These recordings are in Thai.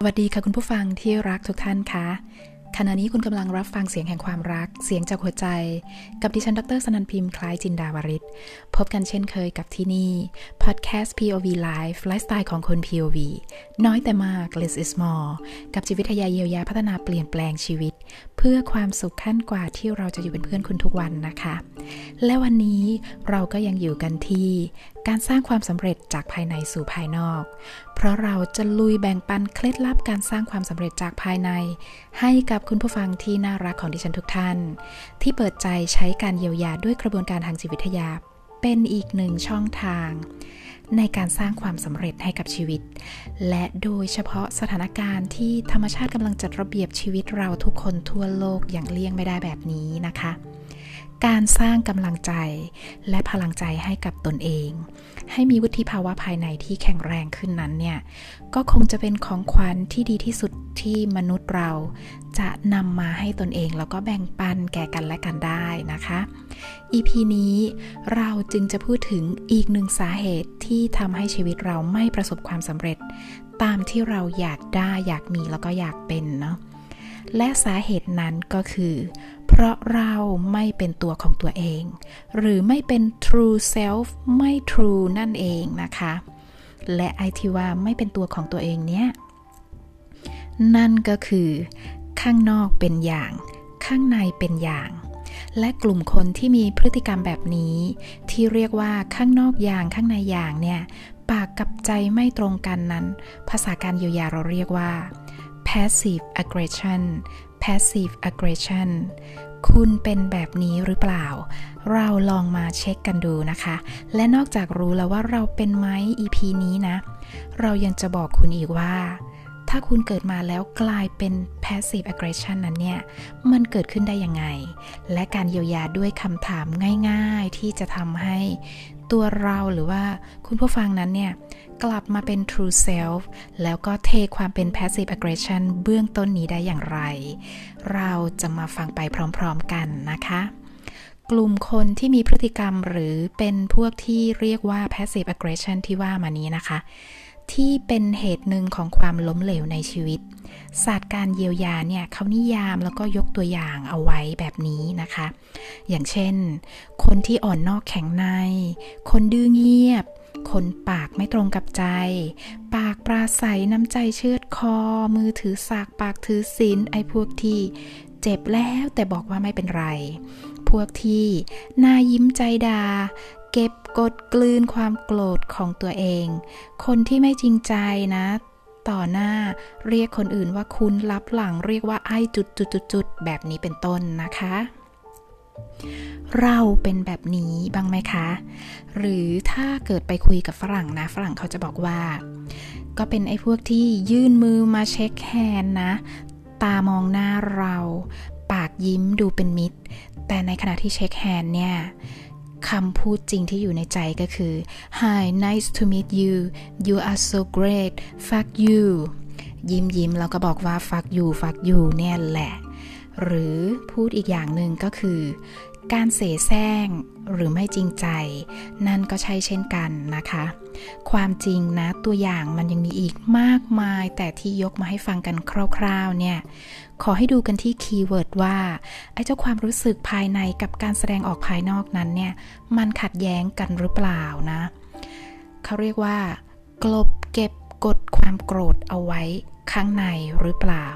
สวัสดีค่ะคุณผู้ฟังที่รักทุกท่านคะขณะนี้คุณกำลังรับฟังเสียงแห่งความรัก เสียงจากหัวใจ กับดิฉัน ดรสนันพิมพ์ คล้ายจินดาวริศพบกันเช่นเคยกับที่นี่ Podcast POV Life ไลฟ์สไตล์ของคน POV น้อยแต่มาก less is more กับจิตวิทยาเยียวยาพัฒนาเปลี่ยนแปลงชีวิต เพื่อความสุขขั้นกว่าที่เราจะอยู่เป็นเพื่อนคุณทุกวันนะคะ และวันนี้เราก็ยังอยู่กันที่การสร้างความสำเร็จจากภายในสู่ภายนอก เพราะเราจะลุยแบ่งปันเคล็ดลับการสร้างความสำเร็จจากภายใน ให้กับคุณผู้ฟังที่น่ารักของดิฉันทุกท่าน ที่เปิดใจใช้การเยียวยาด้วยกระบวนการทางจิตวิทยา เป็นอีกหนึ่งช่องทาง ในการสร้างความสำเร็จให้กับชีวิต และโดยเฉพาะสถานการณ์ที่ธรรมชาติกำลังจัดระเบียบชีวิตเราทุกคนทั่วโลกอย่างเลี่ยงไม่ได้แบบนี้นะคะ การสร้างกำลังใจและพลังใจให้กับตนเอง ให้มีวุฒิภาวะภายในที่แข็งแรงขึ้นนั้นเนี่ย ก็คงจะเป็นของขวัญที่ดีที่สุดที่มนุษย์เรา จะนำมาให้ตนเองแล้วก็แบ่งปันแก่กันและกันได้นะคะ EP นี้เราจึงจะพูดถึงอีกหนึ่งสาเหตุที่ทำให้ชีวิตเราไม่ประสบความสำเร็จ ตามที่เราอยากได้อยากมีแล้วก็อยากเป็นเนาะและสาเหตุนั้นก็คือ เพราะเราไม่เป็นตัวของตัวเอง หรือไม่เป็น true self ไม่ true นั่นเองนะคะ และไอที่ว่าไม่เป็นตัวของตัวเองเนี้ยนั่นก็คือ ข้างนอกเป็นอย่าง ข้างในเป็นอย่าง และกลุ่มคนที่มีพฤติกรรมแบบนี้ ที่เรียกว่าข้างนอกอย่างข้างในอย่างเนี่ยปากกับใจไม่ตรงกันนั้น ภาษาการเยียวยาเราเรียกว่า passive aggression passive aggression คุณเป็นแบบนี้หรือเปล่า เราลองมาเช็คกันดูนะคะ และนอกจากรู้แล้วว่าเราเป็นไหม EP นี้นะ เรายังจะบอกคุณอีกว่า ถ้าคุณเกิดมาแล้วกลายเป็น passive aggression นั้นเนี่ย มันเกิดขึ้นได้ยังไง และการเยียวยาด้วยคำถามง่ายๆ ที่จะทำให้ ตัวเราหรือว่าคุณผู้ฟังนั้นเนี่ย กลับมาเป็น true self แล้วก็เทความเป็น passive aggression เบื้องต้นนี้ได้อย่างไร เราจะมาฟังไปพร้อมๆกันนะคะ กลุ่มคนที่มีพฤติกรรมหรือเป็นพวกที่เรียกว่า passive aggression ที่ว่ามานี้นะคะ ที่เป็นเหตุหนึ่งของความล้มเหลวในชีวิต ศาสตร์การเยียวยาเนี่ยเขานิยามแล้วก็ยกตัวอย่างเอาไว้แบบนี้นะคะ อย่างเช่น คนที่อ่อนนอกแข็งใน คนดื้อเงียบ คนปากไม่ตรงกับใจ ปากปราศัยน้ำใจเชือดคอ มือถือสากปากถือศีลไอ้พวกที่เจ็บแล้วแต่บอกว่าไม่เป็นไรพวกที่หน้ายิ้มใจดาเก็บกดกลืนความโกรธของตัวเอง คนที่ไม่จริงใจนะ ต่อหน้าเรียกคนอื่นว่าคุณรับหลังเรียกว่าไอ้จุดจุดจุดแบบนี้เป็นต้นนะคะ เราเป็นแบบนี้บ้างไหมคะ หรือถ้าเกิดไปคุยกับฝรั่งนะ ฝรั่งเขาจะบอกว่า ก็เป็นไอ้พวกที่ยื่นมือมาเช็คแฮนนะ ตามองหน้าเรา ปากยิ้มดูเป็นมิตร แต่ในขณะที่เช็คแฮนเนี่ย คำพูดจริงที่อยู่ในใจก็คือ Hi nice to meet you you are so great fuck you ยิ้มยิ้มแล้วก็บอกว่า fuck you fuck you เนี่ยแหละ หรือพูดอีกอย่างหนึ่งก็คือ การเสแสร้งหรือไม่จริงใจ นั่นก็ใช่เช่นกันนะคะ ความจริงนะตัวอย่างมันยังมีอีกมากมาย แต่ที่ยกมาให้ฟังกันคร่าว ๆ เนี่ย ขอให้ดูกันที่ keyword ว่าไอ้เจ้าความรู้สึกภายในกับการแสดงออกภายนอกนั้นเนี่ยมันขัดแย้งกันหรือเปล่านะ เขาเรียกว่ากลบเก็บกดความโกรธเอาไว้ ข้างในหรือเปล่า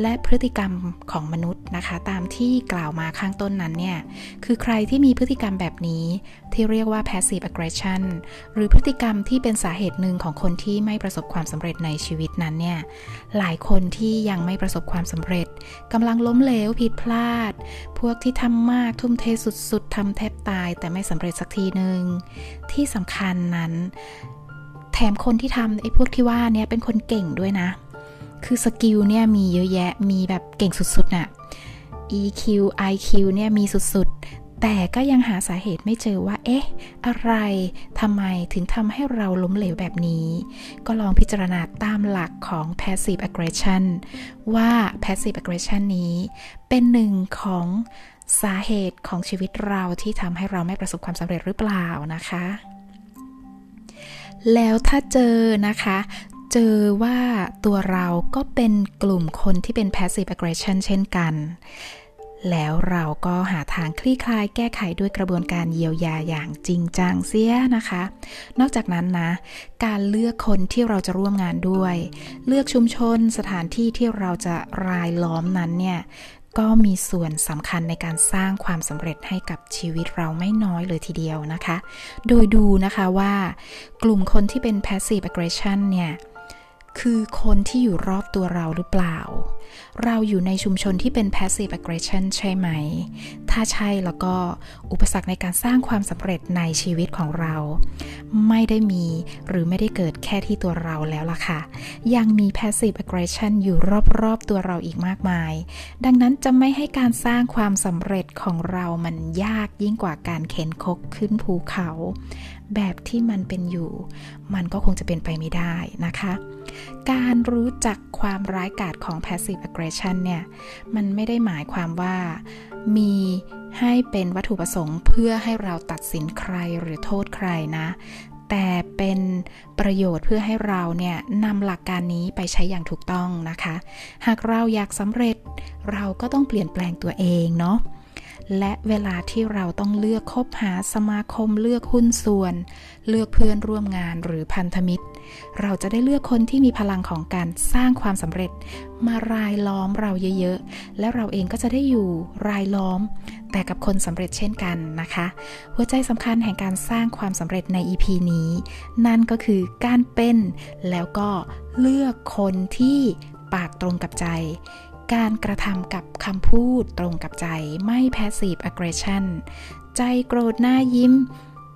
และพฤติกรรมของมนุษย์นะคะ ตามที่กล่าวมาข้างต้นนั้นเนี่ย คือใครที่มีพฤติกรรมแบบนี้ที่เรียกว่า passive aggression หรือพฤติกรรมที่เป็นสาเหตุหนึ่งของคนที่ไม่ประสบความสำเร็จในชีวิตนั้นเนี่ย หลายคนที่ยังไม่ประสบความสำเร็จกำลังล้มเหลวผิดพลาด พวกที่ทำมากทุ่มเทสุดๆทำแทบตายแต่ไม่สำเร็จสักทีหนึ่งที่สำคัญนั้นแถมคนที่ทำไอ้พวกที่ว่าเนี่ยเป็นคนเก่งด้วยนะ คือสกิลเนี่ยมีเยอะแยะ มีแบบเก่งสุดๆน่ะ EQ IQ เนี่ยมีสุดๆ แต่ก็ยังหาสาเหตุไม่เจอว่า เอ๊ะ อะไรทำไมถึงทำให้เราล้มเหลวแบบนี้ ก็ลองพิจารณาตามหลักของ passive aggression ว่า passive aggression นี้เป็นหนึ่งของสาเหตุของชีวิตเราที่ทำให้เราไม่ประสบความสำเร็จหรือเปล่านะคะแล้วถ้าเจอนะคะ เจอว่าตัวเราก็เป็นกลุ่มคนที่เป็น passive aggression เช่นกัน แล้วเราก็หาทางคลี่คลายแก้ไขด้วยกระบวนการเยียวยาอย่างจริงจังเสียนะคะ นอกจากนั้นนะ การเลือกคนที่เราจะร่วมงานด้วย เลือกชุมชนสถานที่ที่เราจะรายล้อมนั้นเนี่ยก็มีส่วนสำคัญในการสร้างความสำเร็จให้กับชีวิตเราไม่น้อยเลยทีเดียวนะคะ โดยดูนะคะว่า กลุ่มคนที่เป็น passive aggression เนี่ย คือคนที่อยู่รอบตัวเราหรือเปล่า เราอยู่ในชุมชนที่เป็น passive aggression ใช่ไหม ถ้าใช่แล้วก็อุปสรรคในการสร้างความสำเร็จในชีวิตของเรา ไม่ได้มีหรือไม่ได้เกิดแค่ที่ตัวเราแล้วล่ะค่ะ ยังมี passive aggression อยู่รอบๆตัวเราอีกมากมาย ดังนั้นจะไม่ให้การสร้างความสำเร็จของเรามันยากยิ่งกว่าการเข็นคกขึ้นภูเขา แบบที่มันเป็นอยู่ มันก็คงจะเป็นไปไม่ได้นะคะ การรู้จักความร้ายกาจของ passive aggression เนี่ย มันไม่ได้หมายความว่ามีให้เป็นวัตถุประสงค์เพื่อให้เราตัดสินใครหรือโทษใครนะ แต่เป็นประโยชน์เพื่อให้เราเนี่ยนำหลักการนี้ไปใช้อย่างถูกต้องนะคะ หากเราอยากสำเร็จเราก็ต้องเปลี่ยนแปลงตัวเองเนาะ และเวลาที่เราต้องเลือกคบหาสมาคมเลือกหุ้นส่วน เลือกเพื่อนร่วมงานหรือพันธมิตร เราจะได้เลือกคนที่มีพลังของการสร้างความสำเร็จ มารายล้อมเราเยอะๆ และเราเองก็จะได้อยู่รายล้อม แต่กับคนสำเร็จเช่นกันนะคะ หัวใจสำคัญแห่งการสร้างความสำเร็จใน EP นี้ นั่นก็คือการเป็นแล้วก็เลือกคนที่ปากตรงกับใจ การกระทำกับคำพูดตรงกับใจไม่ passive aggression ใจโกรธหน้ายิ้ม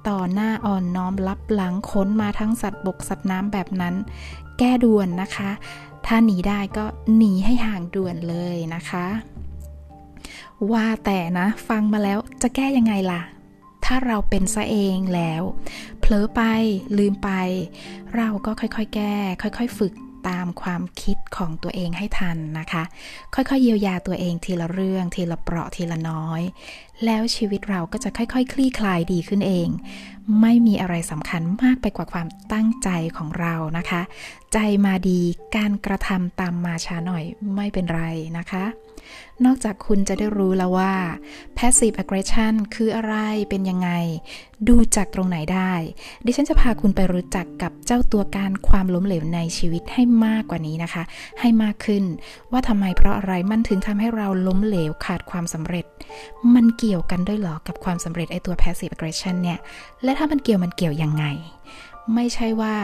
ต่อหน้าอ่อนน้อมรับหลังค้นมาทั้งสัตว์บกสัตว์น้ำแบบนั้น แก้ด่วนนะคะ ถ้าหนีได้ก็หนีให้ห่างด่วนเลยนะคะ ว่าแต่นะฟังมาแล้วจะแก้ยังไงล่ะ ถ้าเราเป็นซะเองแล้ว เผลอไปลืมไป เราก็ค่อยๆ แก้ ค่อย ๆ ฝึก ตามความคิดของตัวเองให้ทันนะคะ ค่อยๆเยียวยาตัวเองทีละเรื่อง ทีละเปราะทีละน้อย แล้วชีวิตเราก็จะค่อย ๆ คลี่คลายดีขึ้นเอง ไม่มีอะไรสำคัญมากไปกว่าความตั้งใจของเรานะคะ ใจมาดีการกระทำตามมาช้าหน่อยไม่เป็นไรนะคะ นอกจากคุณจะได้รู้แล้วว่า passive aggression คืออะไรเป็นยังไง ดูจากตรงไหนได้ ดิฉันจะพาคุณไปรู้จักกับเจ้าตัวการความล้มเหลวในชีวิตให้มากกว่านี้นะคะ ให้มากขึ้น ว่าทำไมเพราะอะไรมันถึงทำให้เราล้มเหลวขาดความสำเร็จ มันเกี่ยวกันด้วยหรอกับความสำเร็จไอตัว passive aggression เนี่ย และถ้ามันเกี่ยวมันเกี่ยวยังไง ไม่ใช่ว่า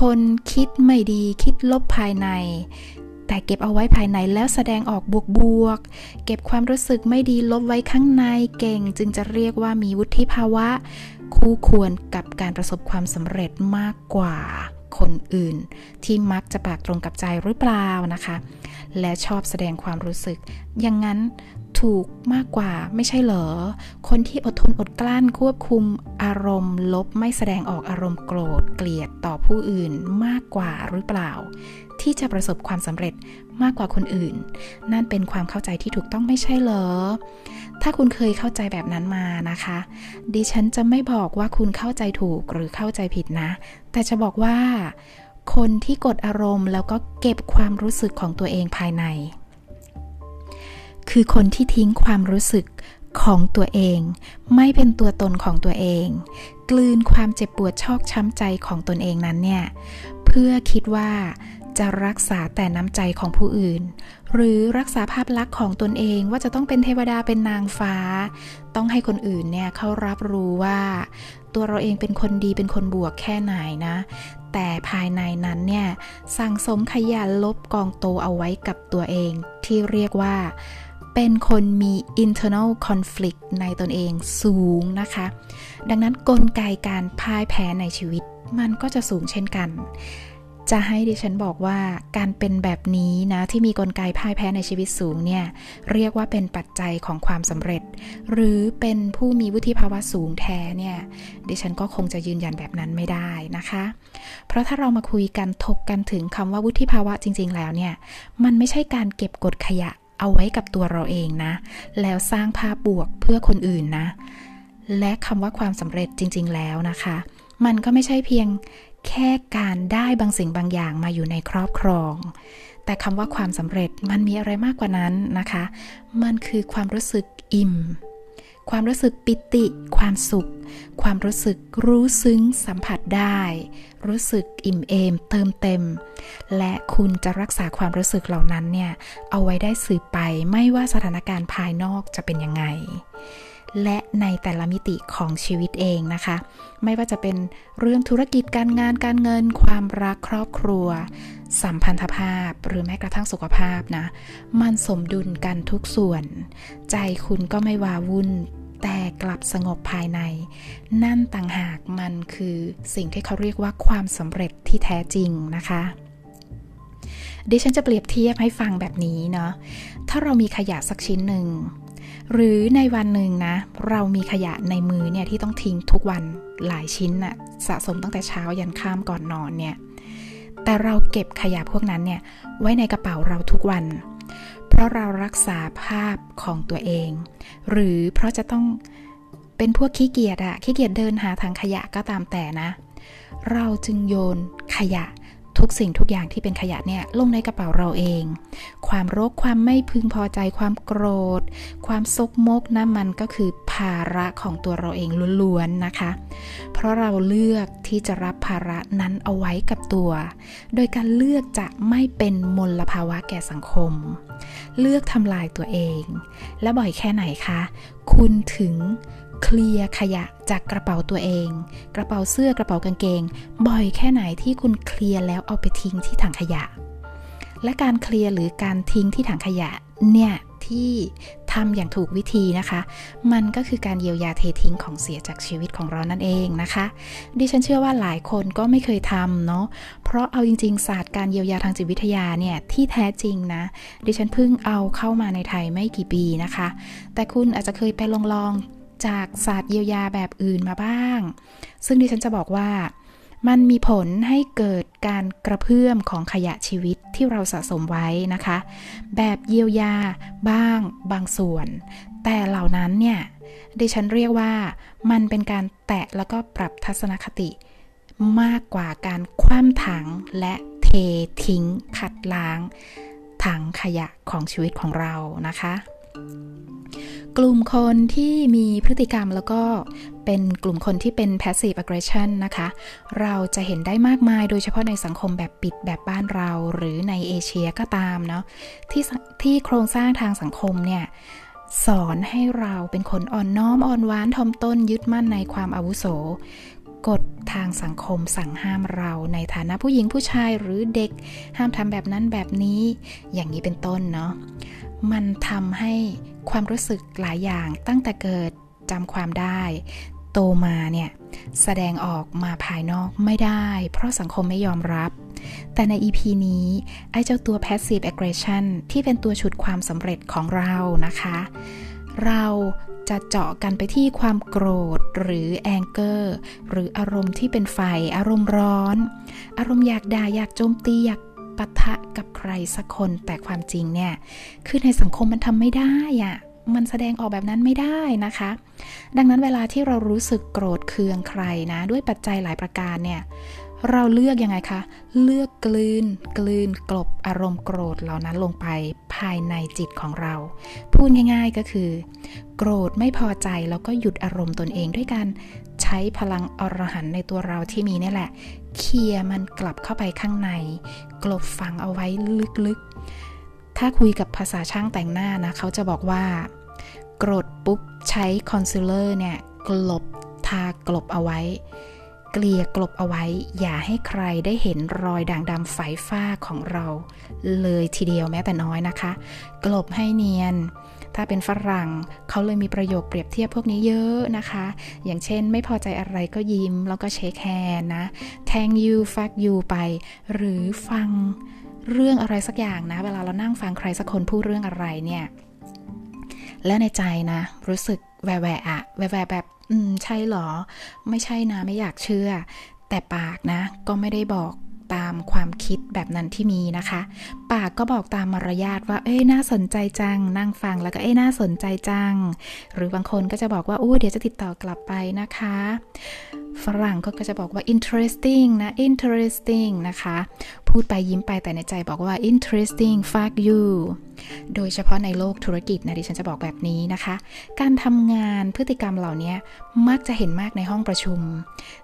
คนคิดไม่ดีคิดลบภายใน แต่เก็บเอาไว้ภายในแล้วแสดงออกบวกบวก เก็บความรู้สึกไม่ดีลบไว้ข้างในเก่ง จึงจะเรียกว่ามีวุฒิภาวะ คู่ควรกับการประสบความสำเร็จมากกว่าคนอื่น ที่มักจะปากตรงกับใจหรือเปล่านะคะ และชอบแสดงความรู้สึก อย่างนั้น ถูกมากกว่าไม่ใช่เหรอ คนที่อดทนอดกลั้นควบคุมอารมณ์ ลบไม่แสดงออกอารมณ์โกรธ เกลียดต่อผู้อื่นมากกว่าหรือเปล่า ที่จะประสบความสำเร็จมากกว่าคนอื่น นั่นเป็นความเข้าใจที่ถูกต้องไม่ใช่เหรอ ถ้าคุณเคยเข้าใจแบบนั้นมานะคะ ดิฉันจะไม่บอกว่าคุณเข้าใจถูกหรือเข้าใจผิดนะ แต่จะบอกว่า คนที่กดอารมณ์แล้วก็เก็บความรู้สึกของตัวเองภายใน คือคนที่ทิ้งความรู้สึกของตัวเอง ไม่เป็นตัวตนของตัวเอง กลืนความเจ็บปวดชอกช้ำใจของตนเองนั้นเนี่ยเพื่อคิดว่าจะรักษาแต่น้ำใจของผู้อื่น หรือรักษาภาพลักษณ์ของตนเองว่าจะต้องเป็นเทวดาเป็นนางฟ้า ต้องให้คนอื่นเนี่ยเขารับรู้ว่า ตัวเราเองเป็นคนดีเป็นคนบวกแค่ไหนนะ แต่ภายในนั้นเนี่ยสั่งสมขยะลบกองโตเอาไว้กับตัวเอง ที่เรียกว่า เป็นคนมี internal conflict ในตนเองสูงนะคะ ดังนั้นนกลไกการพ่ายแพ้ในชีวิต มันก็จะสูงเช่นกัน จะให้ดิฉันบอกว่าการเป็นแบบนี้นะที่มีกลไกพ่ายแพ้ในชีวิตสูงเนี่ยเรียกว่าเป็นปัจจัยของความสำเร็จ หรือเป็นผู้มีวุฒิภาวะสูงแท้เนี่ยดิฉันก็คงจะยืนยันแบบนั้นไม่ได้นะคะ เพราะถ้าเรามาคุยกันถกกันถึงคำว่าวุฒิภาวะจริง ๆ แล้วเนี่ยมันไม่ใช่การเก็บกดขยะ เอาไว้กับตัวเราเองนะ แล้วสร้างภาพบวกเพื่อคนอื่นนะ และคำว่าความสำเร็จจริง ๆ แล้วนะคะ มันก็ไม่ใช่เพียงแค่การได้บางสิ่งบางอย่างมาอยู่ในครอบครอง แต่คำว่าความสำเร็จมันมีอะไรมากกว่านั้นนะคะ มันคือความรู้สึกอิ่ม ความรู้สึกปิติ ความสุข ความรู้สึกรู้ซึ้งสัมผัสได้ รู้สึกอิ่มเอม เติมเต็ม และคุณจะรักษาความรู้สึกเหล่านั้นเนี่ย เอาไว้ได้สืบไปไม่ว่าสถานการณ์ภายนอกจะเป็นยังไง และในแต่ละมิติของชีวิตเองนะคะ ไม่ว่าจะเป็นเรื่องธุรกิจการงานการเงิน ความรักครอบครัวสัมพันธภาพหรือแม้กระทั่งสุขภาพนะ มันสมดุลกันทุกส่วน ใจคุณก็ไม่วาวุ่น แต่กลับสงบภายใน นั่นต่างหากมันคือสิ่งที่เขาเรียกว่าความสำเร็จที่แท้จริงนะคะดิฉันจะเปรียบเทียบให้ฟังแบบนี้เนาะ ถ้าเรามีขยะสักชิ้นหนึ่ง หรือในวันหนึ่งนะ เรามีขยะในมือเนี่ยที่ต้องทิ้งทุกวันหลายชิ้นน่ะสะสมตั้งแต่เช้ายันค่ำก่อนนอนเนี่ย แต่เราเก็บขยะพวกนั้นเนี่ยไว้ในกระเป๋าเราทุกวัน ราะเรารักษาภาพของตัวเอง หรือเพราะจะต้องเป็นพวกขี้เกียจอะขี้เกียจเดินหาถังขยะก็ตามแต่นะ เราจึงโยนขยะ ทุกสิ่งทุกอย่างที่เป็นขยะเนี่ยลงในกระเป๋าเราเอง ความโรคความไม่พึงพอใจความโกรธ ความซกมกนะมันก็คือภาระของตัวเราเองล้วนๆนะคะ เพราะเราเลือกที่จะรับภาระนั้นเอาไว้กับตัว โดยการเลือกจะไม่เป็นมลภาวะแก่สังคม เลือกทำลายตัวเอง และบ่อยแค่ไหนคะ คุณถึง เคลียร์ขยะจากกระเป๋าตัวเอง กระเป๋าเสื้อกระเป๋ากางเกง บ่อยแค่ไหนที่คุณเคลียร์แล้วเอาไปทิ้งที่ถังขยะ และการเคลียร์หรือการทิ้งที่ถังขยะเนี่ยที่ทำอย่างถูกวิธีนะคะ มันก็คือการเยียวยาเททิ้งของเสียจากชีวิตของเรานั่นเองนะคะ ดิฉันเชื่อว่าหลายคนก็ไม่เคยทำเนาะ เพราะเอาจริงๆศาสตร์การเยียวยาทางจิตวิทยาเนี่ยที่แท้จริงนะ ดิฉันเพิ่งเอาเข้ามาในไทยไม่กี่ปีนะคะ แต่คุณอาจจะเคยไปลอง จากศาสตร์เยียวยาแบบอื่นมาบ้าง ซึ่งดิฉันจะบอกว่ามันมีผลให้เกิดการกระเพื่อมของขยะชีวิตที่เราสะสมไว้นะคะ แบบเยียวยาบ้างบางส่วน แต่เหล่านั้นเนี่ยดิฉันเรียกว่ามันเป็นการแตะแล้วก็ปรับทัศนคติ มากกว่าการคว่ำถังและเททิ้ง ขัดล้าง ถังขยะของชีวิตของเรานะคะ กลุ่มคนที่มีพฤติกรรมแล้วก็เป็นกลุ่มคนที่เป็น passive aggression นะคะ เราจะเห็นได้มากมายโดยเฉพาะในสังคมแบบปิดแบบบ้านเราหรือในเอเชียก็ตามเนาะที่ที่โครงสร้างทางสังคมเนี่ยสอนให้เราเป็นคนอ่อนน้อมอ่อนหวานทอมต้นยึดมั่นในความอาวุโส กฎทางสังคมสั่งห้ามเราในฐานะผู้หญิงผู้ชายหรือเด็กห้ามทำแบบนั้นแบบนี้ อย่างนี้เป็นต้นเนาะมันทำให้ ความรู้สึกหลายอย่างตั้งแต่เกิดจำความได้ โตมาเนี่ยแสดงออกมาภายนอกไม่ได้ เพราะสังคมไม่ยอมรับ แต่ใน EP นี้ ไอ้เจ้าตัว passive aggression ที่เป็นตัวฉุดความสำเร็จของเรานะคะ เราจะเจาะกันไปที่ความโกรธหรือ anger หรืออารมณ์ที่เป็นไฟ อารมณ์ร้อน อารมณ์อยากด่าอยากโจมตีอยาก ปะทะกับใครสักคนแต่ความจริงเนี่ยคือในสังคมมันทำไม่ได้อะมันแสดงออกแบบนั้นไม่ได้นะคะ ดังนั้นเวลาที่เรารู้สึกโกรธเคืองใครนะ ด้วยปัจจัยหลายประการเนี่ยเราเลือกยังไงคะ เลือกกลืน กลืนกลบอารมณ์โกรธเหล่านั้นลงไปภายในจิตของเรา พูดง่าย ๆก็คือ โกรธไม่พอใจแล้วก็หยุดอารมณ์ตนเองด้วยการใช้พลังอรหันในตัวเราที่มีนี่แหละ เคลียมันกลับเข้าไปข้างใน กลบฝังเอาไว้ลึกๆ ถ้าคุยกับภาษาช่างแต่งหน้านะ เขาจะบอกว่า กลบปุ๊บใช้คอนซีลเลอร์เนี่ย กลบทากลบเอาไว้ เกลี่ยกลบเอาไว้ อย่าให้ใครได้เห็นรอยด่างดำไฝฝ้าของเรา เลยทีเดียวแม้แต่น้อยนะคะ กลบให้เนียน ถ้าเป็นฝรั่งเขาเลยมีประโยคเปรียบเทียบพวกนี้เยอะนะคะ อย่างเช่นไม่พอใจอะไรก็ยิ้ม แล้วก็ shake hand นะ thank you fuck you ไป หรือฟังเรื่องอะไรสักอย่างนะ เวลาเรานั่งฟังใครสักคนพูดเรื่องอะไรเนี่ย และในใจนะ รู้สึกแวะอะแวะแบบ อืม ใช่หรอ ไม่ใช่นะ ไม่อยากเชื่อ แต่ปากนะ ก็ไม่ได้บอก ตามความคิดแบบนั้นที่มีนะคะ ปากก็บอกตามมารยาทว่า เอ้ยน่าสนใจจัง นั่งฟังแล้วก็เอ้ยน่าสนใจจัง หรือบางคนก็จะบอกว่าอู้เดี๋ยวจะติดต่อกลับไปนะคะ ฝรั่งก็จะบอกว่า interesting นะ interesting นะคะ พูดไปยิ้มไปแต่ในใจบอกว่า interesting fuck you โดยเฉพาะในโลกธุรกิจนะดิฉันจะบอกแบบนี้นะคะ การทำงานพฤติกรรมเหล่านี้มักจะเห็นมากในห้องประชุม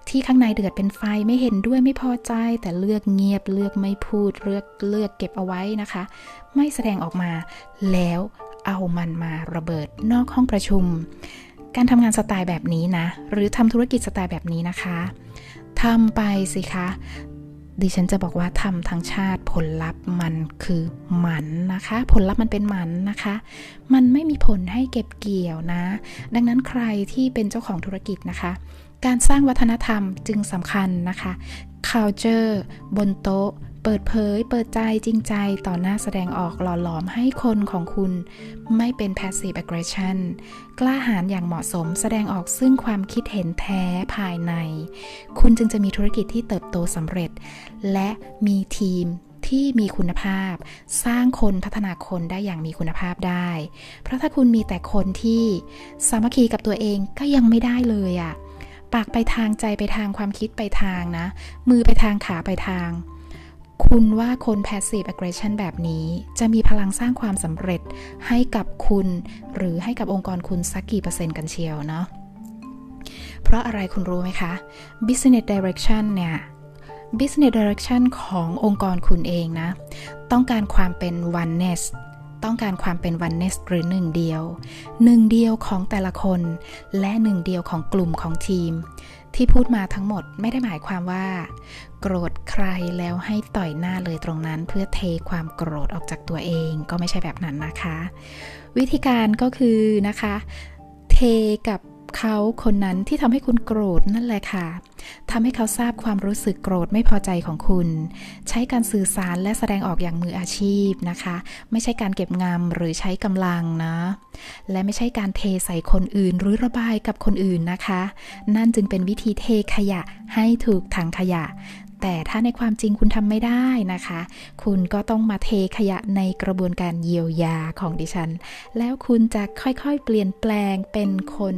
ที่ข้างในเดือดเป็นไฟไม่เห็นด้วยไม่พอใจ แต่เลือกเงียบเลือกไม่พูดเลือกเลือกเก็บเอาไว้นะคะ ไม่แสดงออกมาแล้วเอามันมาระเบิดนอกห้องประชุม การทำงานสไตล์แบบนี้นะ หรือทำธุรกิจสไตล์แบบนี้นะคะทำไปสิคะ ดิฉันจะบอกว่าทำทั้งชาติผลลัพธ์มันคือหมันนะคะ ผลลัพธ์มันเป็นหมันนะคะ มันไม่มีผลให้เก็บเกี่ยวนะ ดังนั้นใครที่เป็นเจ้าของธุรกิจนะคะ การสร้างวัฒนธรรมจึงสำคัญนะคะ culture บนโต๊ะ เปิดเผยเปิดใจจริงใจต่อหน้าแสดงออกหล่อหลอมให้คนของคุณไม่เป็น passive aggression กล้าหาญอย่างเหมาะสมแสดงออกซึ่งความคิดเห็นแท้ภายใน คุณจึงจะมีธุรกิจที่เติบโตสำเร็จ และมีทีมที่มีคุณภาพ สร้างคนพัฒนาคนได้อย่างมีคุณภาพได้ เพราะถ้าคุณมีแต่คนที่สามัคคีกับตัวเองก็ยังไม่ได้เลยอะ่ะปากไปทางใจไปทางความคิดไปทางนะ มือไปทางขาไปทาง คุณว่าคน passive aggression แบบนี้ จะมีพลังสร้างความสำเร็จให้กับคุณ หรือให้กับองค์กรคุณสักกี่เปอร์เซ็นต์กันเชียวเนาะเพราะอะไรคุณรู้ไหมคะ business direction เนี่ย business direction ขององค์กรคุณเองนะ ต้องการความเป็น oneness ต้องการความเป็น oneness หรือหนึ่งเดียว หนึ่งเดียวของแต่ละคน และหนึ่งเดียวของกลุ่มของทีม ที่พูดมาทั้งหมดไม่ได้หมายความว่า โกรธใครแล้วให้ต่อยหน้าเลยตรงนั้น เพื่อเทความโกรธออกจากตัวเองก็ไม่ใช่แบบนั้นนะคะ วิธีการก็คือนะคะ เทกับ เขาคนนั้นที่ทำให้คุณโกรธนั่นแหละค่ะทำให้เขาทราบความรู้สึกโกรธไม่พอใจของคุณ ใช้การสื่อสารและแสดงออกอย่างมืออาชีพนะคะ ไม่ใช่การเก็บงำหรือใช้กำลังนะ และไม่ใช่การเทใส่คนอื่นหรือระบายกับคนอื่นนะคะ นั่นจึงเป็นวิธีเทขยะให้ถูกถังขยะ แต่ถ้าในความจริงคุณทำไม่ได้นะคะ คุณก็ต้องมาเทขยะในกระบวนการเยียวยาของดิฉัน แล้วคุณจะค่อยๆ เปลี่ยนแปลงเป็นคน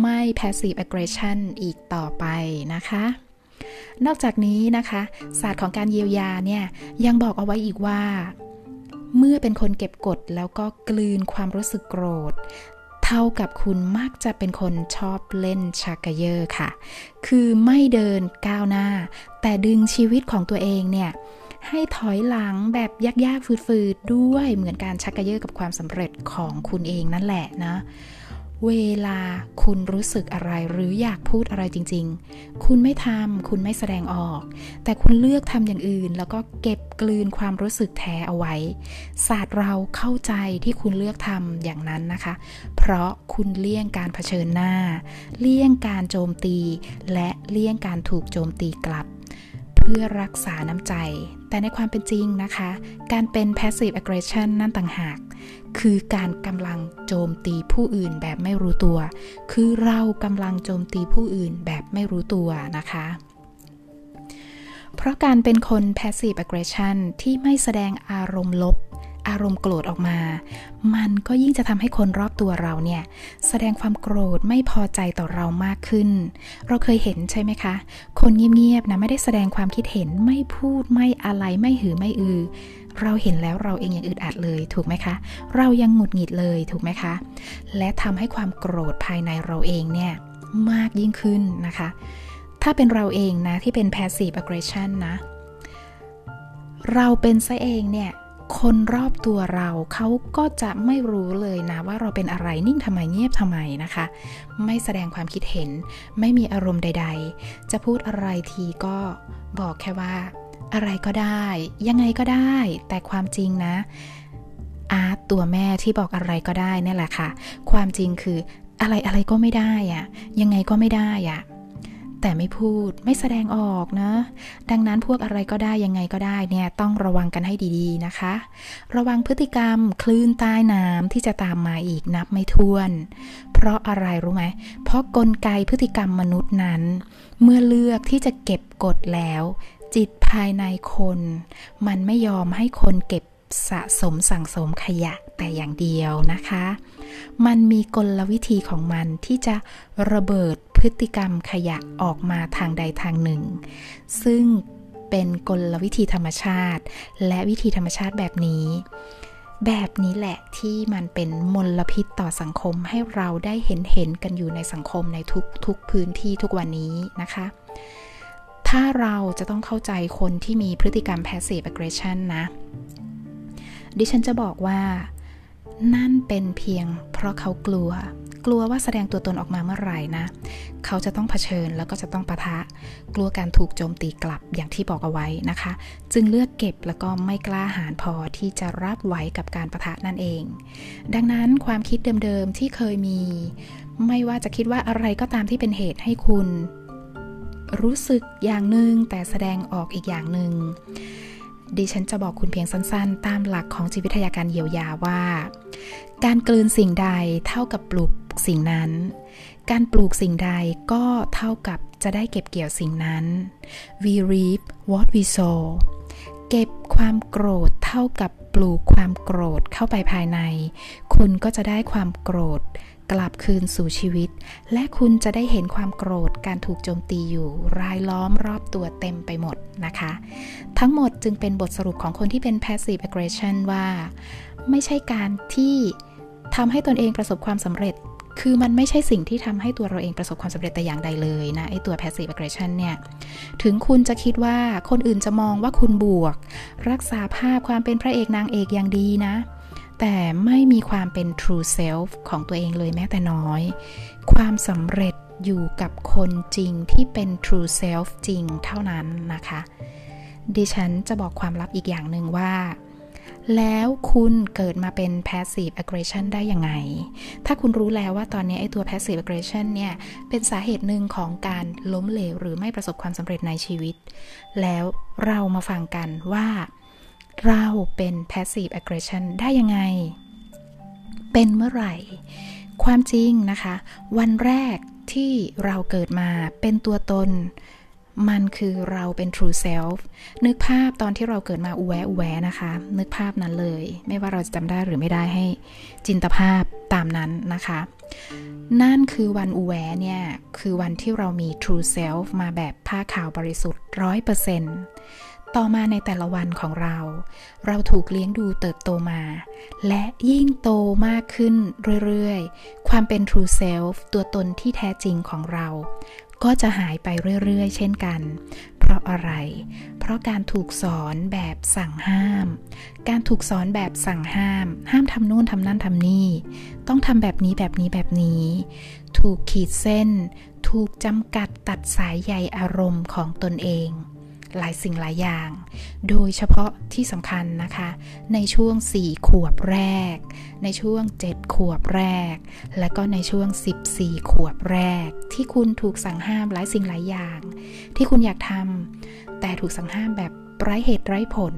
ไม่ passive aggression อีกต่อไปนะคะนอกจากนี้นะคะ ศาสตร์ของการเยียวยาเนี่ยยังบอกเอาไว้อีกว่า เมื่อเป็นคนเก็บกดแล้วก็กลืนความรู้สึกโกรธ เท่ากับคุณมักจะเป็นคนชอบเล่นชักกะเยอร์ค่ะ คือไม่เดินก้าวหน้า แต่ดึงชีวิตของตัวเองเนี่ยให้ถอยหลังแบบยากๆฝืดๆด้วยเหมือนการชักกระเยาะกับความสำเร็จของคุณเองนั่นแหละนะ เวลาคุณรู้สึกอะไรหรืออยากพูดอะไรจริง ๆ คุณไม่ทำคุณไม่แสดงออก แต่คุณเลือกทำอย่างอื่น แล้วก็เก็บกลืนความรู้สึกแท้เอาไว้ ศาสตร์เราเข้าใจที่คุณเลือกทำอย่างนั้นนะคะ เพราะคุณเลี่ยงการเผชิญหน้า เลี่ยงการโจมตี และเลี่ยงการถูกโจมตีกลับ เพื่อรักษาน้ำใจ แต่ในความเป็นจริงนะคะ การเป็น passive aggression นั่นต่างหาก คือการกำลังโจมตีผู้อื่นแบบไม่รู้ตัว คือเรากำลังโจมตีผู้อื่นแบบไม่รู้ตัวนะคะเพราะการเป็นคน passive aggression ที่ไม่แสดงอารมณ์ลบ อารมณ์โกรธออกมา มันก็ยิ่งจะทำให้คนรอบตัวเราเนี่ย แสดงความโกรธไม่พอใจต่อเรามากขึ้น เราเคยเห็นใช่ไหมคะ คนเงียบๆนะไม่ได้แสดงความคิดเห็นไม่พูดไม่อะไรไม่หือไม่อือเราเห็นแล้วเราเองยังอึดอัดเลยถูกไหมคะ เรายังหงุดหงิดเลยถูกไหมคะ และทำให้ความโกรธภายในเราเองเนี่ยมากยิ่งขึ้นนะคะ ถ้าเป็นเราเองนะที่เป็น passive aggression นะ เราเป็นซะเองเนี่ย คนรอบตัวเราเขาก็จะไม่รู้เลยนะว่าเราเป็นอะไรนิ่งทำไมเงียบทำไมนะคะ ไม่แสดงความคิดเห็น ไม่มีอารมณ์ใด ๆ จะพูดอะไรทีก็บอกแค่ว่า อะไรก็ได้ ยังไงก็ได้ แต่ความจริงนะ อาร์ตตัวแม่ที่บอกอะไรก็ได้นี่แหละค่ะ ความจริงคืออะไรอะไรก็ไม่ได้อะยังไงก็ไม่ได้อะ แต่ไม่พูดไม่แสดงออกนะ ดังนั้นพวกอะไรก็ได้ยังไงก็ได้เนี่ยต้องระวังกันให้ดีๆนะคะ ระวังพฤติกรรมคลื่นใต้น้ำที่จะตามมาอีกนับไม่ถ้วน เพราะอะไรรู้ไหม เพราะกลไกพฤติกรรมมนุษย์นั้น เมื่อเลือกที่จะเก็บกดแล้ว จิตภายในคน มันไม่ยอมให้คนเก็บสะสมสั่งสมขยะแต่อย่างเดียวนะคะ มันมีกลวิธีของมันที่จะระเบิด ฤติกรรมขยะออกมาทางใดทางหนึ่ง ซึ่งเป็นกลวิธีธรรมชาติ และวิธีธรรมชาติแบบนี้ แบบนี้แหละที่มันเป็นมลพิษต่อสังคมให้เราได้เห็นเห็นกันอยู่ในสังคมในทุกทุกพื้นที่ทุกวันนี้นะคะ ถ้าเราจะต้องเข้าใจคนที่มีพฤติกรรม passive aggression นะ ดิฉันจะบอกว่านั่นเป็นเพียงเพราะเขากลัว กลัวว่าแสดงตัวตนออกมาเมื่อไหร่นะ เขาจะต้องเผชิญแล้วก็จะต้องปะทะ กลัวการถูกโจมตีกลับอย่างที่บอกเอาไว้นะคะ จึงเลือกเก็บแล้วก็ไม่กล้าหาญพอที่จะรับไหวกับการประทะนั่นเอง ดังนั้นความคิดเดิมๆที่เคยมี ไม่ว่าจะคิดว่าอะไรก็ตามที่เป็นเหตุให้คุณ รู้สึกอย่างหนึ่งแต่แสดงออกอีกอย่างหนึ่ง ดิฉันจะบอกคุณเพียงสั้นๆ ตามหลักของจิตวิทยาการเยียวยาว่า การกลืนสิ่งใดเท่ากับปลูกสิ่งนั้น การปลูกสิ่งใดก็เท่ากับจะได้เก็บเกี่ยวสิ่งนั้น we reap what we sow เก็บความโกรธเท่ากับปลูกความโกรธเข้าไปภายใน คุณก็จะได้ความโกรธ กลับคืนสู่ชีวิต และคุณจะได้เห็นความโกรธการถูกโจมตีอยู่รายล้อมรอบตัวเต็มไปหมดนะคะ ทั้งหมดจึงเป็นบทสรุปของคนที่เป็น passive aggression ว่า ไม่ใช่การที่ทำให้ตนเองประสบความสำเร็จ คือมันไม่ใช่สิ่งที่ทำให้ตัวเราเองประสบความสำเร็จแต่อย่างใดเลยนะไอตัว passive aggression เนี่ย ถึงคุณจะคิดว่าคนอื่นจะมองว่าคุณบวก รักษาภาพความเป็นพระเอกนางเอกอย่างดีนะ แต่ไม่มีความเป็น true self ของตัวเองเลยแม้แต่น้อย ความสำเร็จอยู่กับคนจริงที่เป็น true self จริงเท่านั้นนะคะ ดิฉันจะบอกความลับอีกอย่างหนึ่งว่า แล้วคุณเกิดมาเป็น passive aggression ได้ยังไง ถ้าคุณรู้แล้วว่าตอนนี้ไอ้ตัว passive aggression เนี่ย เป็นสาเหตุหนึ่งของการล้มเหลวหรือไม่ประสบความสำเร็จในชีวิต แล้วเรามาฟังกันว่า เราเป็น passive aggression ได้ยังไง เป็นเมื่อไหร่ ความจริงนะคะ วันแรกที่เราเกิดมาเป็นตัวตน มันคือเราเป็น true self นึกภาพตอนที่เราเกิดมาอุแวอุแวนะคะ นึกภาพนั้นเลย ไม่ว่าเราจะจำได้หรือไม่ได้ให้จินตภาพตามนั้นนะคะ นั่นคือวันอุแวเนี่ย คือวันที่เรามี true self มาแบบผ้าขาวบริสุทธิ์ร้อยเปอร์เซ็นต์ ต่อมาในแต่ละวันของเรา เราถูกเลี้ยงดูเติบโตมา และยิ่งโตมากขึ้นเรื่อยๆ ความเป็น true self ตัวตนที่แท้จริงของเรา ก็จะหายไปเรื่อยๆ เช่นกัน เพราะอะไร เพราะการถูกสอนแบบสั่งห้าม การถูกสอนแบบสั่งห้าม ห้ามทำนู่นทำนั่นทำนี่ ต้องทำแบบนี้แบบนี้แบบนี้ ถูกขีดเส้น ถูกจำกัดตัดสายใยอารมณ์ของตนเอง หลายสิ่งหลายอย่าง โดยเฉพาะที่สำคัญนะคะ ในช่วง 4 ขวบแรก ในช่วง 7 ขวบแรก และก็ในช่วง 14 ขวบแรก ที่คุณถูกสั่งห้ามหลายสิ่งหลายอย่าง ที่คุณอยากทำแต่ถูกสั่งห้ามแบบไร้เหตุไร้ผล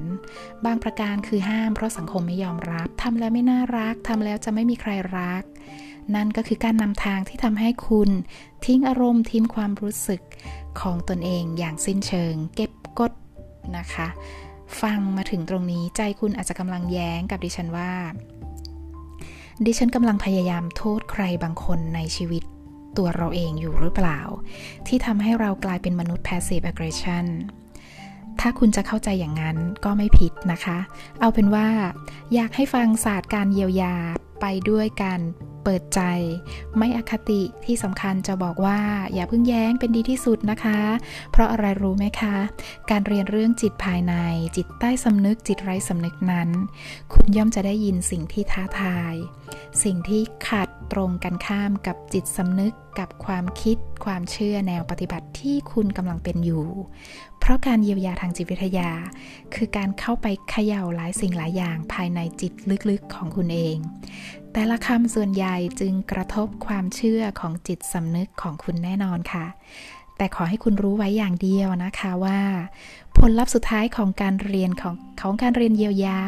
บางประการคือห้ามเพราะสังคมไม่ยอมรับทำแล้วไม่น่ารักทำแล้วจะไม่มีใครรัก นั่นก็คือการนำทางที่ทำให้คุณ ทิ้งอารมณ์ทิ้งความรู้สึกของตนเองอย่างสิ้นเชิง เก็บ กดนะคะ ฟังมาถึงตรงนี้ใจคุณอาจจะกำลังแย้งกับดิฉันว่า ดิฉันกำลังพยายามโทษใครบางคนในชีวิตตัวเราเองอยู่หรือเปล่า ที่ทำให้เรากลายเป็นมนุษย์ passive aggression ถ้าคุณจะเข้าใจอย่างนั้นก็ไม่ผิดนะคะ เอาเป็นว่า อยากให้ฟังศาสตร์การเยียวยา ไปด้วยการเปิดใจ ไม่อคติที่สำคัญจะบอกว่า อย่าเพิ่งแย้งเป็นดีที่สุดนะคะ เพราะอะไรรู้ไหมคะ การเรียนเรื่องจิตภายใน จิตใต้สำนึกจิตไร้สำนึกนั้น คุณย่อมจะได้ยินสิ่งที่ท้าทาย สิ่งที่ขัดตรงกันข้ามกับจิตสำนึกกับความคิดความเชื่อแนวปฏิบัติที่คุณกำลังเป็นอยู่ เพราะการเยียวยาทางจิตวิทยา คือการเข้าไปเขย่าหลายสิ่งหลายอย่างภายในจิตลึกๆของคุณเอง แต่ละคำส่วนใหญ่จึงกระทบความเชื่อของจิตสำนึกของคุณแน่นอนค่ะ แต่ขอให้คุณรู้ไว้อย่างเดียวนะคะว่า ผลลัพธ์สุดท้ายของการเรียนของของการเรียนเยียวยา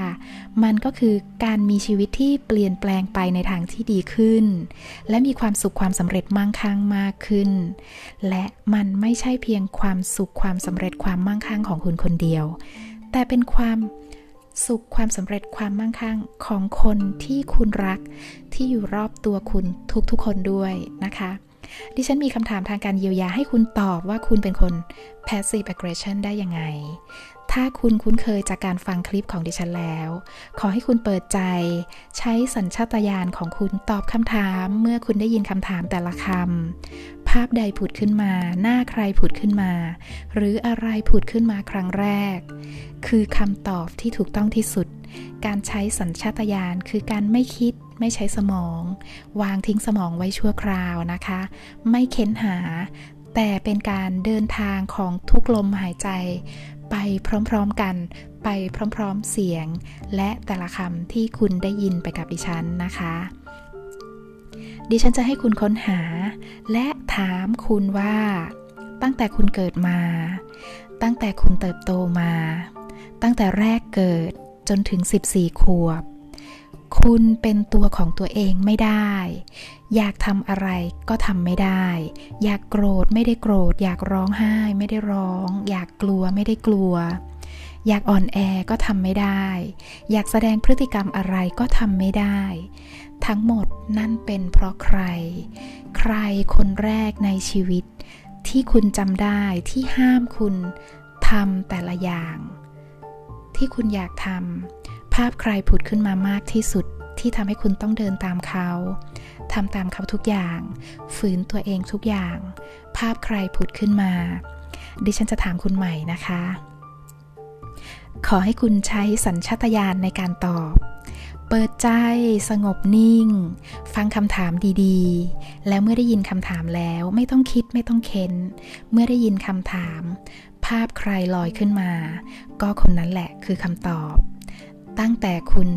มันก็คือการมีชีวิตที่เปลี่ยนแปลงไปในทางที่ดีขึ้น และมีความสุขความสำเร็จมั่งคั่งมากขึ้น และมันไม่ใช่เพียงความสุขความสำเร็จความมั่งคั่งของคุณคนเดียว แต่เป็นความสุขความสำเร็จความมั่งคั่งของคนที่คุณรัก ที่อยู่รอบตัวคุณทุกๆคนด้วยนะคะ ดิฉันมีคำถามทางการเยียวยาให้คุณตอบว่าคุณเป็นคน passive aggression ได้ยังไง ถ้าคุณคุ้นเคยจากการฟังคลิปของดิฉันแล้ว ขอให้คุณเปิดใจ ใช้สัญชาตญาณของคุณตอบคำถาม เมื่อคุณได้ยินคำถามแต่ละคำ ภาพใดผุดขึ้นมา หน้าใครผุดขึ้นมา หรืออะไรผุดขึ้นมาครั้งแรก คือคำตอบที่ถูกต้องที่สุด การใช้สัญชาตญาณคือการไม่คิดไม่ใช้สมอง วางทิ้งสมองไว้ชั่วคราวนะคะ ไม่เค้นหา แต่เป็นการเดินทางของทุกลมหายใจ ไปพร้อมๆกัน ไปพร้อมๆเสียง และแต่ละคำที่คุณได้ยินไปกับดิฉันนะคะ ดิฉันจะให้คุณค้นหา และถามคุณว่า ตั้งแต่คุณเกิดมา ตั้งแต่คุณเติบโตมา ตั้งแต่แรกเกิดจนถึง 14 ขวบ คุณเป็นตัวของตัวเองไม่ได้ อยากทำอะไรก็ทำไม่ได้ อยากโกรธไม่ได้โกรธ อยากร้องไห้ไม่ได้ร้อง อยากกลัวไม่ได้กลัว อยากอ่อนแอก็ทำไม่ได้ อยากแสดงพฤติกรรมอะไรก็ทำไม่ได้ ทั้งหมดนั่นเป็นเพราะใคร ใครคนแรกในชีวิต ที่คุณจำได้ที่ห้ามคุณทำแต่ละอย่าง ที่คุณอยากทำ ภาพใครผุดขึ้นมามากที่สุดที่ทำให้คุณต้องเดินตามเขาทำตามเขาทุกอย่าง ฝืนตัวเองทุกอย่าง ภาพใครผุดขึ้นมา ดิฉันจะถามคุณใหม่นะคะ ขอให้คุณใช้สัญชาตญาณในการตอบ เปิดใจ สงบนิ่ง ฟังคำถามดีๆ แล้วเมื่อได้ยินคำถามแล้วไม่ต้องคิดไม่ต้องเค้น เมื่อได้ยินคำถาม ภาพใครลอยขึ้นมา ก็คนนั้นแหละคือคำตอบ ตั้งแต่คุณ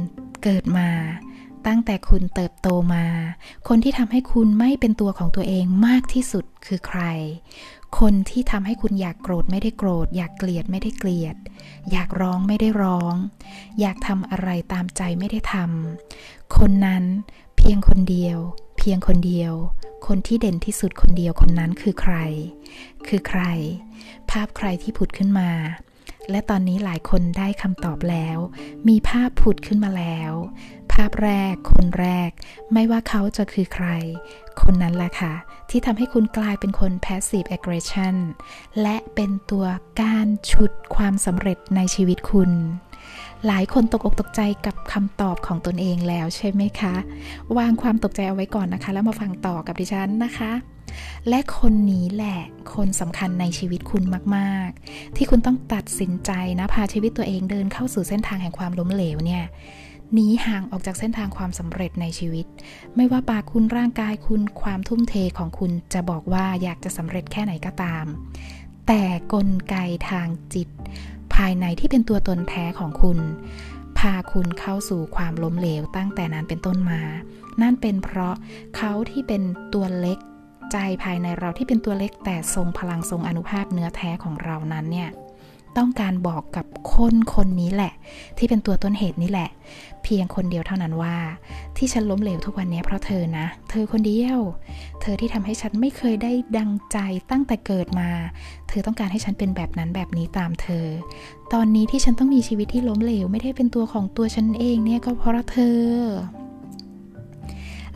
เกิดมา ตั้งแต่คุณเติบโตมา คนที่ทำให้คุณไม่เป็นตัวของตัวเองมากที่สุดคือใคร คนที่ทำให้คุณอยากโกรธไม่ได้โกรธ อยากเกลียดไม่ได้เกลียด อยากร้องไม่ได้ร้อง อยากทำอะไรตามใจไม่ได้ทำคนนั้นเพียงคนเดียว เพียงคนเดียว คนที่เด่นที่สุดคนเดียวคนนั้นคือใคร คือใคร ภาพใครที่ผุดขึ้นมา และตอนนี้หลายคนได้คำตอบแล้ว มีภาพผุดขึ้นมาแล้ว ภาพแรก คนแรก ไม่ว่าเขาจะคือใคร คนนั้นแหละค่ะ ที่ทำให้คุณกลายเป็นคน passive aggression และเป็นตัวการชุดความสำเร็จในชีวิตคุณหลายคนตกอกตกใจกับคำตอบของตนเองแล้วใช่ไหมคะ วางความตกใจเอาไว้ก่อนนะคะ แล้วมาฟังต่อกับดิฉันนะคะ และคนนี้แหละคนสำคัญในชีวิตคุณมากๆ ที่คุณต้องตัดสินใจนะพาชีวิตตัวเองเดินเข้าสู่เส้นทางแห่งความล้มเหลวเนี่ยหนีห่างออกจากเส้นทางความสำเร็จในชีวิต ไม่ว่าปากคุณร่างกายคุณความทุ่มเทของคุณจะบอกว่าอยากจะสำเร็จแค่ไหนก็ตาม แต่กลไกทางจิต ภายในที่เป็นตัวตนแท้ของคุณ พาคุณเข้าสู่ความล้มเหลวตั้งแต่นั้นเป็นต้นมา นั่นเป็นเพราะเขาที่เป็นตัวเล็ก ใจภายในเราที่เป็นตัวเล็กแต่ทรงพลังทรงอนุภาพเนื้อแท้ของเรานั้นเนี่ยต้องการบอกกับคนคนนี้แหละ ที่เป็นตัวต้นเหตุนี้แหละ เพียงคนเดียวเท่านั้นว่า ที่ฉันล้มเหลวทุกวันนี้เพราะเธอนะ เธอคนเดียว เธอที่ทำให้ฉันไม่เคยได้ดังใจตั้งแต่เกิดมา เธอต้องการให้ฉันเป็นแบบนั้นแบบนี้ตามเธอ ตอนนี้ที่ฉันต้องมีชีวิตที่ล้มเหลวไม่ได้เป็นตัวของตัวฉันเองเนี่ยก็เพราะเธอ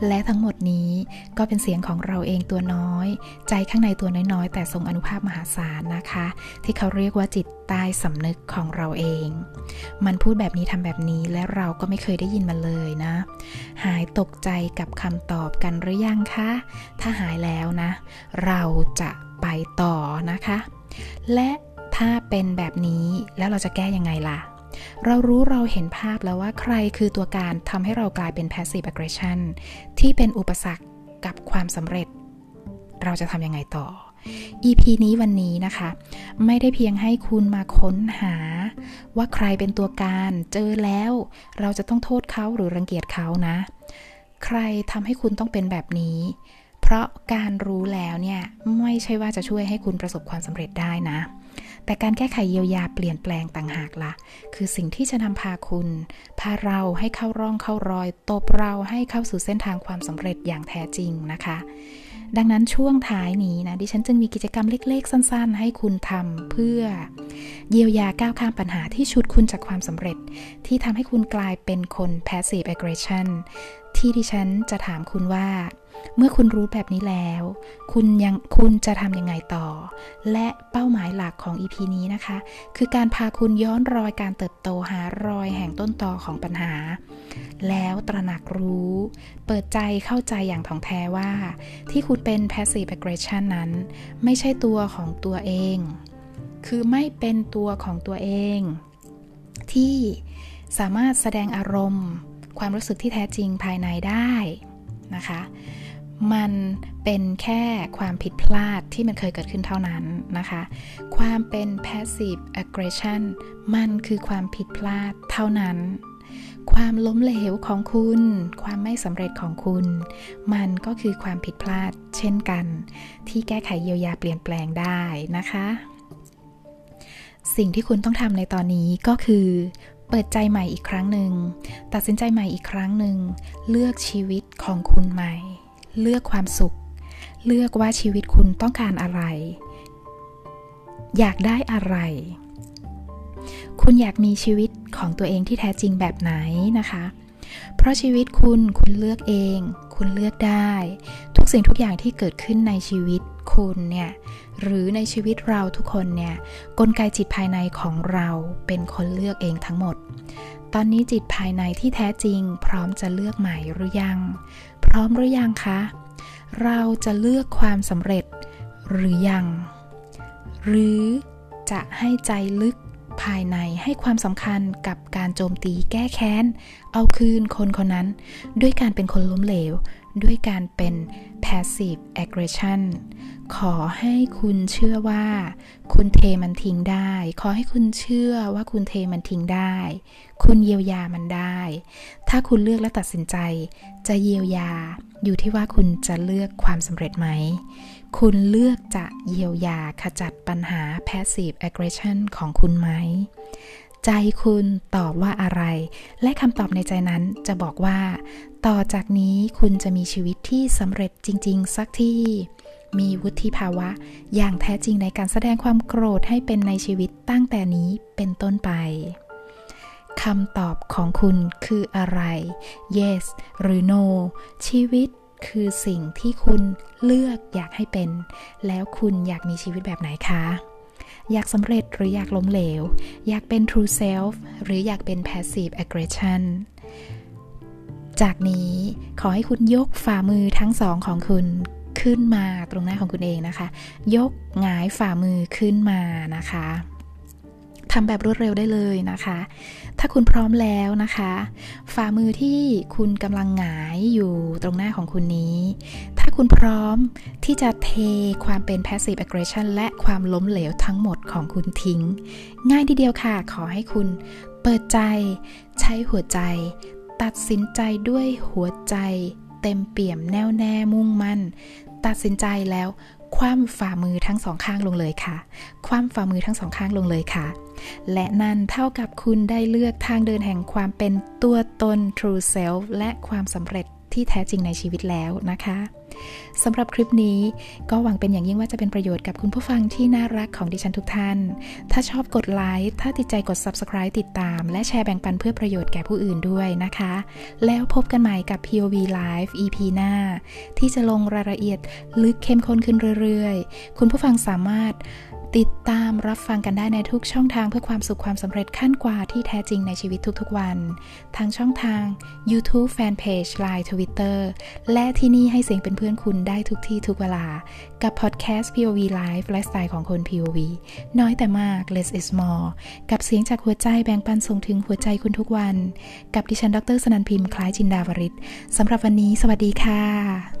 และทั้งหมดนี้ก็เป็นเสียงของเราเองตัวน้อย ใจข้างในตัวน้อยๆ แต่ทรงอนุภาพมหาศาลนะคะ ที่เขาเรียกว่าจิตใต้สำนึกของเราเอง มันพูดแบบนี้ทำแบบนี้และเราก็ไม่เคยได้ยินมันเลยนะ หายตกใจกับคำตอบกันหรือยังคะ ถ้าหายแล้วนะ เราจะไปต่อนะคะ และถ้าเป็นแบบนี้แล้วเราจะแก้ยังไงล่ะ เรารู้เราเห็นภาพแล้วว่าใครคือตัวการทำให้เรากลายเป็น passive aggression ที่เป็นอุปสรรคกับความสำเร็จ เราจะทำยังไงต่อ EP นี้วันนี้นะคะ ไม่ได้เพียงให้คุณมาค้นหา ว่าใครเป็นตัวการเจอแล้ว เราจะต้องโทษเขาหรือรังเกียจเขานะ ใครทำให้คุณต้องเป็นแบบนี้ เพราะการรู้แล้วเนี่ยไม่ใช่ว่าจะช่วยให้คุณประสบความสำเร็จได้นะ แต่การแก้ไขเยียวยาเปลี่ยนแปลงต่างหากละ่ะ คือสิ่งที่จะนำพาคุณ พาเราให้เข้าร่องเข้ารอยตบเราให้เข้าสู่เส้นทางความสำเร็จอย่างแท้จริงนะคะ ดังนั้นช่วงท้ายนี้นะดิฉันจึงมีกิจกรรมเล็กๆ สั้น ๆ ให้คุณทำเพื่อ เยียวยาก้าวข้ามปัญหาที่ชุดคุณจากความสำเร็จ ที่ทำให้คุณกลายเป็นคน passive aggression ที่ดิฉันจะถามคุณว่า เมื่อคุณรู้แบบนี้แล้ว คุณยังคุณจะทำยังไงต่อ และเป้าหมายหลักของ EP นี้นะคะ คือการพาคุณย้อนรอยการเติบโตหารอยแห่งต้นตอของปัญหา แล้วตระหนักรู้ เปิดใจเข้าใจอย่างถ่องแท้ว่า ที่คุณเป็น passive aggression นั้น ไม่ใช่ตัวของตัวเอง คือไม่เป็นตัวของตัวเอง ที่สามารถแสดงอารมณ์ ความรู้สึกที่แท้จริงภายในได้นะคะ มันเป็นแค่ความผิดพลาดที่มันเคยเกิดขึ้นเท่านั้นนะคะ ความเป็น passive aggression มันคือความผิดพลาดเท่านั้น ความล้มเหลวของคุณ ความไม่สำเร็จของคุณ มันก็คือความผิดพลาดเช่นกัน ที่แก้ไขเยียวยาเปลี่ยนแปลงได้นะคะ สิ่งที่คุณต้องทำในตอนนี้ก็คือเปิดใจใหม่อีกครั้งหนึ่ง ตัดสินใจใหม่อีกครั้งหนึ่ง เลือกชีวิตของคุณใหม่ เลือกความสุข เลือกว่าชีวิตคุณต้องการอะไร อยากได้อะไร คุณอยากมีชีวิตของตัวเองที่แท้จริงแบบไหนนะคะ เพราะชีวิตคุณคุณเลือกเอง คุณเลือกได้ ทุกสิ่งทุกอย่างที่เกิดขึ้นในชีวิตคุณเนี่ยหรือในชีวิตเราทุกคนเนี่ยกลไกจิตภายในของเราเป็นคนเลือกเองทั้งหมด ตอนนี้จิตภายในที่แท้จริง พร้อมจะเลือกใหม่หรือยัง พร้อมหรือยังคะ เราจะเลือกความสำเร็จหรือยัง หรือจะให้ใจลึก ภายในให้ความสำคัญกับการโจมตีแก้แค้น เอาคืนคนคนนั้น ด้วยการเป็นคนล้มเหลว ด้วยการเป็น passive aggression ขอให้คุณเชื่อว่า คุณเทมันทิ้งได้ ขอให้คุณเชื่อว่าคุณเทมันทิ้งได้ คุณเยียวยามันได้ ถ้าคุณเลือกและตัดสินใจ จะเยียวยาอยู่ที่ว่าคุณจะเลือกความสำเร็จไหม คุณเลือกจะเยียวยาขจัดปัญหา passive aggression ของคุณไหม ใจคุณตอบว่าอะไร และคำตอบในใจนั้นจะบอกว่า ต่อจากนี้คุณจะมีชีวิตที่สำเร็จจริง ๆ สักที่ มีวุฒิภาวะ อย่างแท้จริงในการแสดงความโกรธให้เป็นในชีวิตตั้งแต่นี้เป็นต้นไปคำตอบของคุณคืออะไร yes หรือ no ชีวิต คือสิ่งที่คุณเลือกอยากให้เป็น แล้วคุณอยากมีชีวิตแบบไหนคะ อยากสำเร็จหรืออยากล้มเหลว อยากเป็น true self หรืออยากเป็น passive aggression จากนี้ขอให้คุณยกฝ่ามือทั้งสองของคุณขึ้นมาตรงหน้าของคุณเองนะคะ ยกหงายฝ่ามือขึ้นมานะคะ ทำแบบรวดเร็วได้เลยนะคะ ถ้าคุณพร้อมแล้วนะคะ ฝ่ามือที่คุณกำลังหงายอยู่ตรงหน้าของคุณนี้ ถ้าคุณพร้อมที่จะเทความเป็น passive aggression และความล้มเหลวทั้งหมดของคุณทิ้ง ง่ายทีเดียวค่ะ ขอให้คุณเปิดใจ ใช้หัวใจ ตัดสินใจด้วยหัวใจ เต็มเปี่ยมแน่วแน่มุ่งมั่น ตัดสินใจแล้ว คว่ำฝ่ามือทั้งสองข้างลงเลยค่ะ คว่ำฝ่ามือทั้งสองข้างลงเลยค่ะ และนั่นเท่ากับคุณได้เลือกทางเดินแห่งความเป็นตัวตน true self และความสำเร็จ ที่แท้จริงในชีวิตแล้วนะคะสำหรับคลิปนี้ก็หวังเป็นอย่างยิ่งว่าจะเป็นประโยชน์กับคุณผู้ฟังที่น่ารักของดิฉันทุกท่าน ถ้าชอบกดไลค์ ถ้าติดใจกด subscribe ติดตาม และแชร์แบ่งปันเพื่อประโยชน์แก่ผู้อื่นด้วยนะคะ แล้วพบกันใหม่กับ POV Live EP หน้า ที่จะลงรายละเอียดลึกเข้มข้นขึ้นเรื่อยๆ คุณผู้ฟังสามารถ ติดตามรับฟังกันได้ในทุกช่องทางเพื่อความสุขความสำเร็จขั้นกว่าที่แท้จริงในชีวิตทุกๆวัน ทางช่องทาง YouTube Fanpage Line Twitter และที่นี่ให้เสียงเป็นเพื่อนคุณได้ทุกที่ทุกเวลา กับพอดแคสต์ POV Live ไลฟ์สไตล์ของคน POV น้อยแต่มาก less is more กับเสียงจากหัวใจแบ่งปันส่งถึงหัวใจคุณทุกวัน กับดิฉันดรสนันพิมพ์คล้ายจินดาวริศสำหรับวันนี้ สวัสดีค่ะ